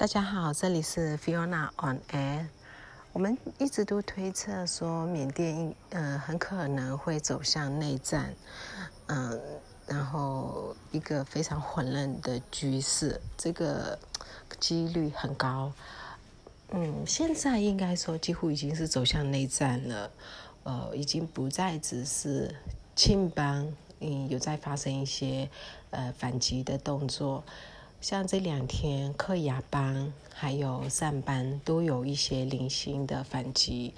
大家好，这里是 Fiona on Air。我们一直都推测说，缅甸嗯很可能会走向内战，嗯，然后一个非常混乱的局势，这个几率很高。嗯，现在应该说几乎已经是走向内战了，呃，已经不再只是庆邦嗯有在发生一些呃反击的动作。像这两天，克雅班还有上班都有一些零星的反击。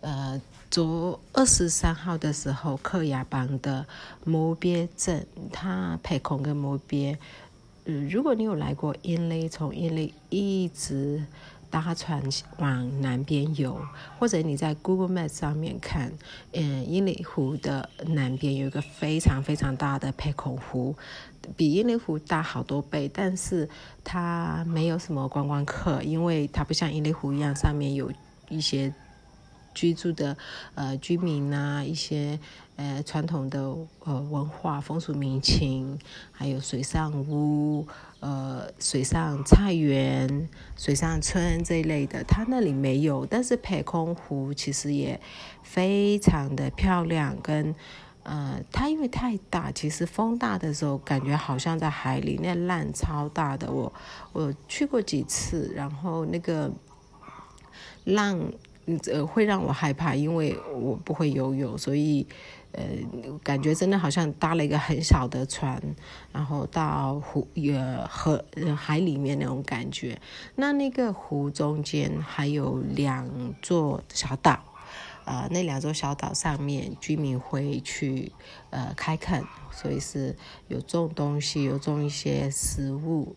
呃，昨二十三号的时候，克雅班的摩别镇，它配孔跟摩别，嗯，如果你有来过印尼，从印尼一直。搭船往南边游，或者你在 Google Maps 上面看，嗯，英里湖的南边有一个非常非常大的佩孔湖，比英里湖大好多倍，但是它没有什么观光客，因为它不像英里湖一样，上面有一些。居住的呃居民呐，一些呃传统的呃文化风俗民情，还有水上屋、呃水上菜园、水上村这一类的，它那里没有。但是培空湖其实也非常的漂亮，跟呃它因为太大，其实风大的时候感觉好像在海里，那浪超大的。我我去过几次，然后那个浪。呃，会让我害怕，因为我不会游泳，所以呃，感觉真的好像搭了一个很小的船，然后到湖呃河海里面那种感觉。那那个湖中间还有两座小岛，啊，那两座小岛上面居民会去呃开垦，所以是有种东西，有种一些食物。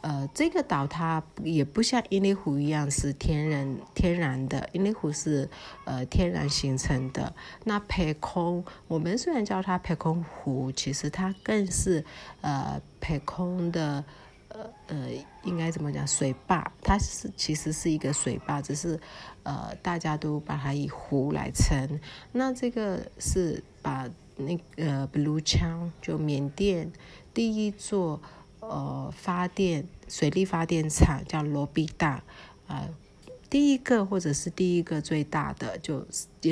呃，这个岛它也不像伊犁湖一样是天然天然的，伊犁湖是呃天然形成的。那培空，我们虽然叫它培空湖，其实它更是呃培空的呃呃应该怎么讲水坝？它是其实是一个水坝，只是呃大家都把它以湖来称。那这个是把那个 Blue 枪，就缅甸第一座。呃，发电水力发电厂叫罗比大，呃，第一个或者是第一个最大的，就呃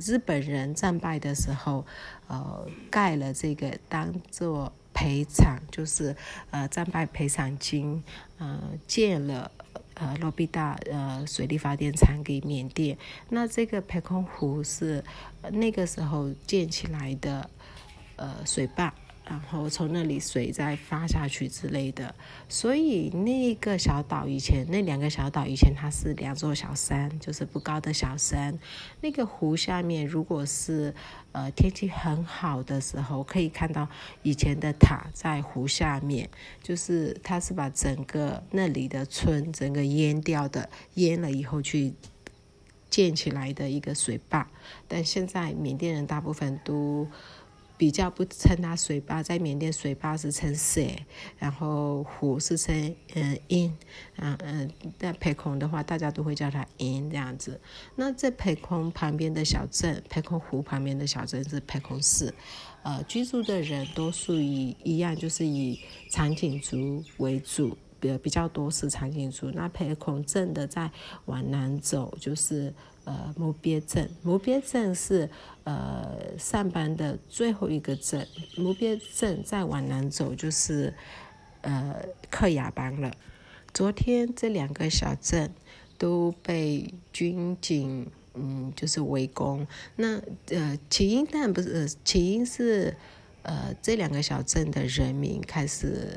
日本人战败的时候，呃，盖了这个当做赔偿，就是呃战败赔偿金，呃建了呃罗比大呃水力发电厂给缅甸。那这个培空湖是那个时候建起来的呃水坝。然后从那里水再发下去之类的，所以那个小岛以前那两个小岛以前它是两座小山，就是不高的小山。那个湖下面，如果是呃天气很好的时候，可以看到以前的塔在湖下面，就是它是把整个那里的村整个淹掉的，淹了以后去建起来的一个水坝。但现在缅甸人大部分都。比较不称它水坝，在缅甸水坝是称水，然后湖是称嗯因，嗯嗯，在培空的话，大家都会叫它因这样子。那在培空旁边的小镇，培空湖旁边的小镇是培空市，呃，居住的人多数以一样，就是以长颈族为主，比比较多是长颈族。那培空镇的再往南走，就是。呃，摩别镇，摩别镇是呃上班的最后一个镇。摩别镇再往南走就是呃克雅邦了。昨天这两个小镇都被军警嗯就是围攻。那呃起因但不是，起因是。呃，这两个小镇的人民开始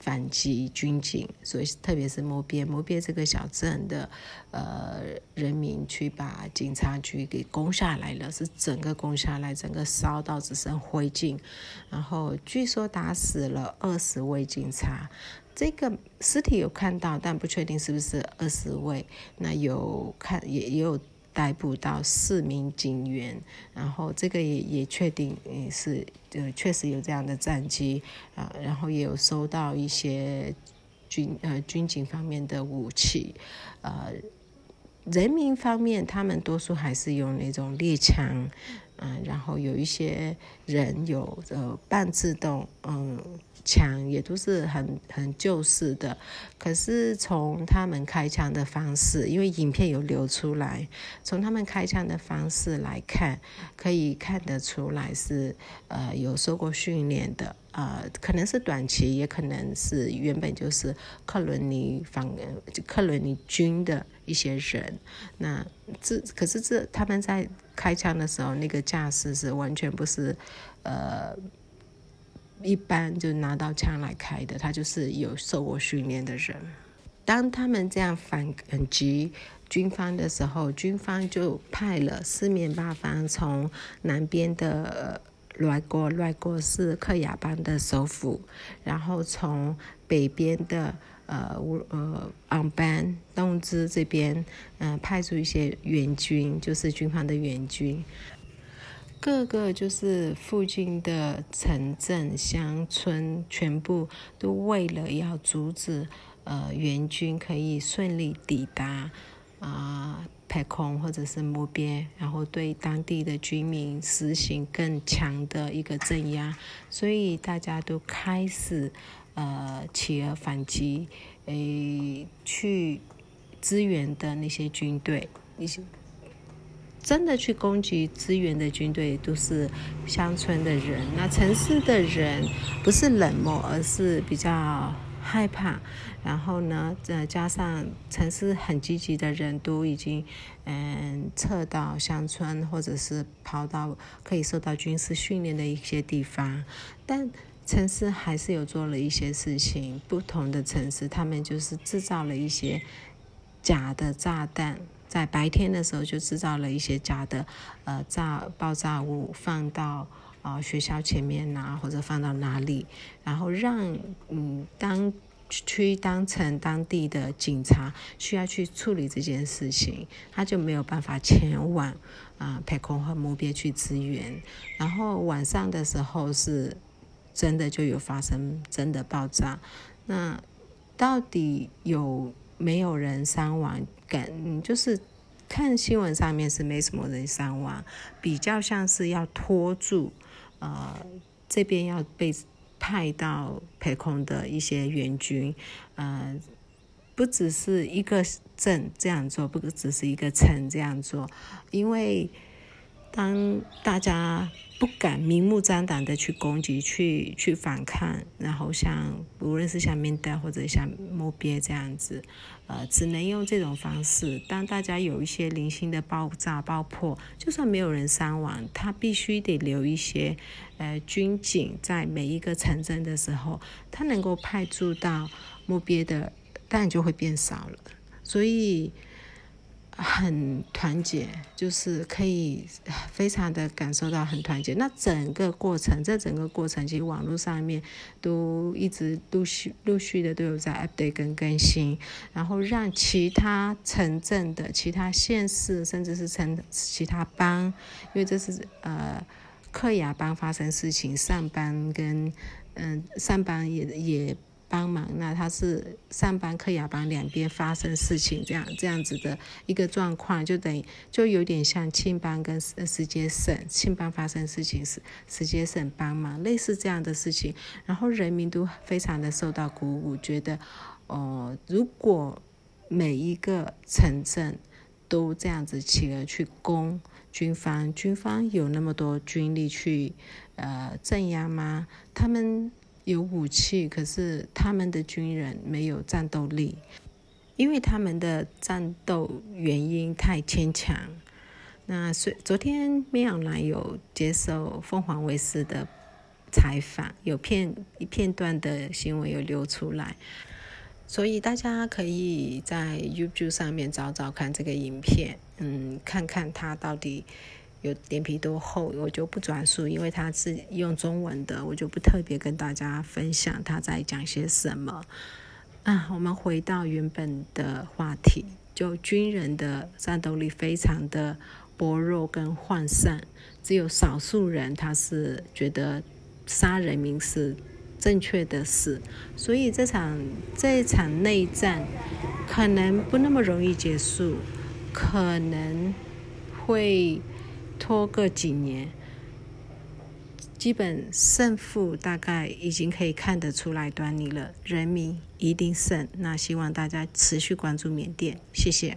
反击军警，所以特别是摩边摩边这个小镇的呃人民去把警察局给攻下来了，是整个攻下来，整个烧到只剩灰烬，然后据说打死了二十位警察，这个尸体有看到，但不确定是不是二十位，那有看也也有。逮捕到四名警员，然后这个也也确定也是呃确实有这样的战机啊，然后也有收到一些军呃军警方面的武器，呃人民方面他们多数还是用那种猎枪，嗯，然后有一些人有呃半自动，嗯。枪也都是很很旧式的，可是从他们开枪的方式，因为影片有流出来，从他们开枪的方式来看，可以看得出来是呃有受过训练的，呃，可能是短期，也可能是原本就是克伦尼防克伦尼军的一些人。那这可是这他们在开枪的时候，那个架势是完全不是呃。一般就拿到枪来开的，他就是有受过训练的人。当他们这样反击军方的时候，军方就派了四面八方，从南边的来国来国是克雅邦的首府，然后从北边的呃乌呃昂班东兹这边，嗯，派出一些援军，就是军方的援军。各个就是附近的城镇、乡村，全部都为了要阻止呃援军可以顺利抵达啊排空或者是目标，然后对当地的居民实行更强的一个镇压，所以大家都开始呃企鹅反击，诶去支援的那些军队一些。真的去攻击支援的军队都是乡村的人，那城市的人不是冷漠，而是比较害怕。然后呢，再加上城市很积极的人都已经嗯撤到乡村，或者是跑到可以受到军事训练的一些地方，但城市还是有做了一些事情。不同的城市，他们就是制造了一些假的炸弹。在白天的时候就制造了一些假的呃炸爆炸物放到啊学校前面呐，或者放到哪里，然后让嗯当区当成当地的警察需要去处理这件事情，他就没有办法前往啊排空和目标去支援。然后晚上的时候是真的就有发生真的爆炸，那到底有？没有人伤亡，感就是看新闻上面是没什么人伤亡，比较像是要拖住，呃，这边要被派到培空的一些援军，呃，不只是一个镇这样做，不只是一个城这样做，因为。当大家不敢明目张胆的去攻击、去去反抗，然后像无论是像面带或者像目标这样子，呃，只能用这种方式。当大家有一些零星的爆炸、爆破，就算没有人伤亡，他必须得留一些呃军警在每一个城镇的时候，他能够派驻到目标的，当然就会变少了。所以。很团结，就是可以非常的感受到很团结。那整个过程，这整个过程其实网络上面都一直陆续陆续的都有在 update 跟更新，然后让其他城镇的其他县市，甚至是城其他邦，因为这是呃克雅邦发生事情，上班跟嗯上班也也。帮忙，那他是上班克雅邦两边发生事情，这样这样子的一个状况，就等于就有点像青帮跟石阶省，青帮发生事情是石阶省帮忙，类似这样的事情，然后人民都非常的受到鼓舞，觉得哦，如果每一个城镇都这样子企鹅去攻军方，军方有那么多军力去呃镇压吗？他们。有武器，可是他们的军人没有战斗力，因为他们的战斗原因太牵强。那昨昨天米昂兰有接受凤凰卫视的采访，有片一片段的新闻有流出来，所以大家可以在 YouTube 上面找找看这个影片，嗯，看看他到底。有脸皮多厚，我就不转述，因为他是用中文的，我就不特别跟大家分享他在讲些什么。啊，我们回到原本的话题，就军人的战斗力非常的薄弱跟涣散，只有少数人他是觉得杀人民是正确的事，所以这场这一场内战可能不那么容易结束，可能会。拖个几年，基本胜负大概已经可以看得出来端倪了。人民一定胜。那希望大家持续关注缅甸，谢谢。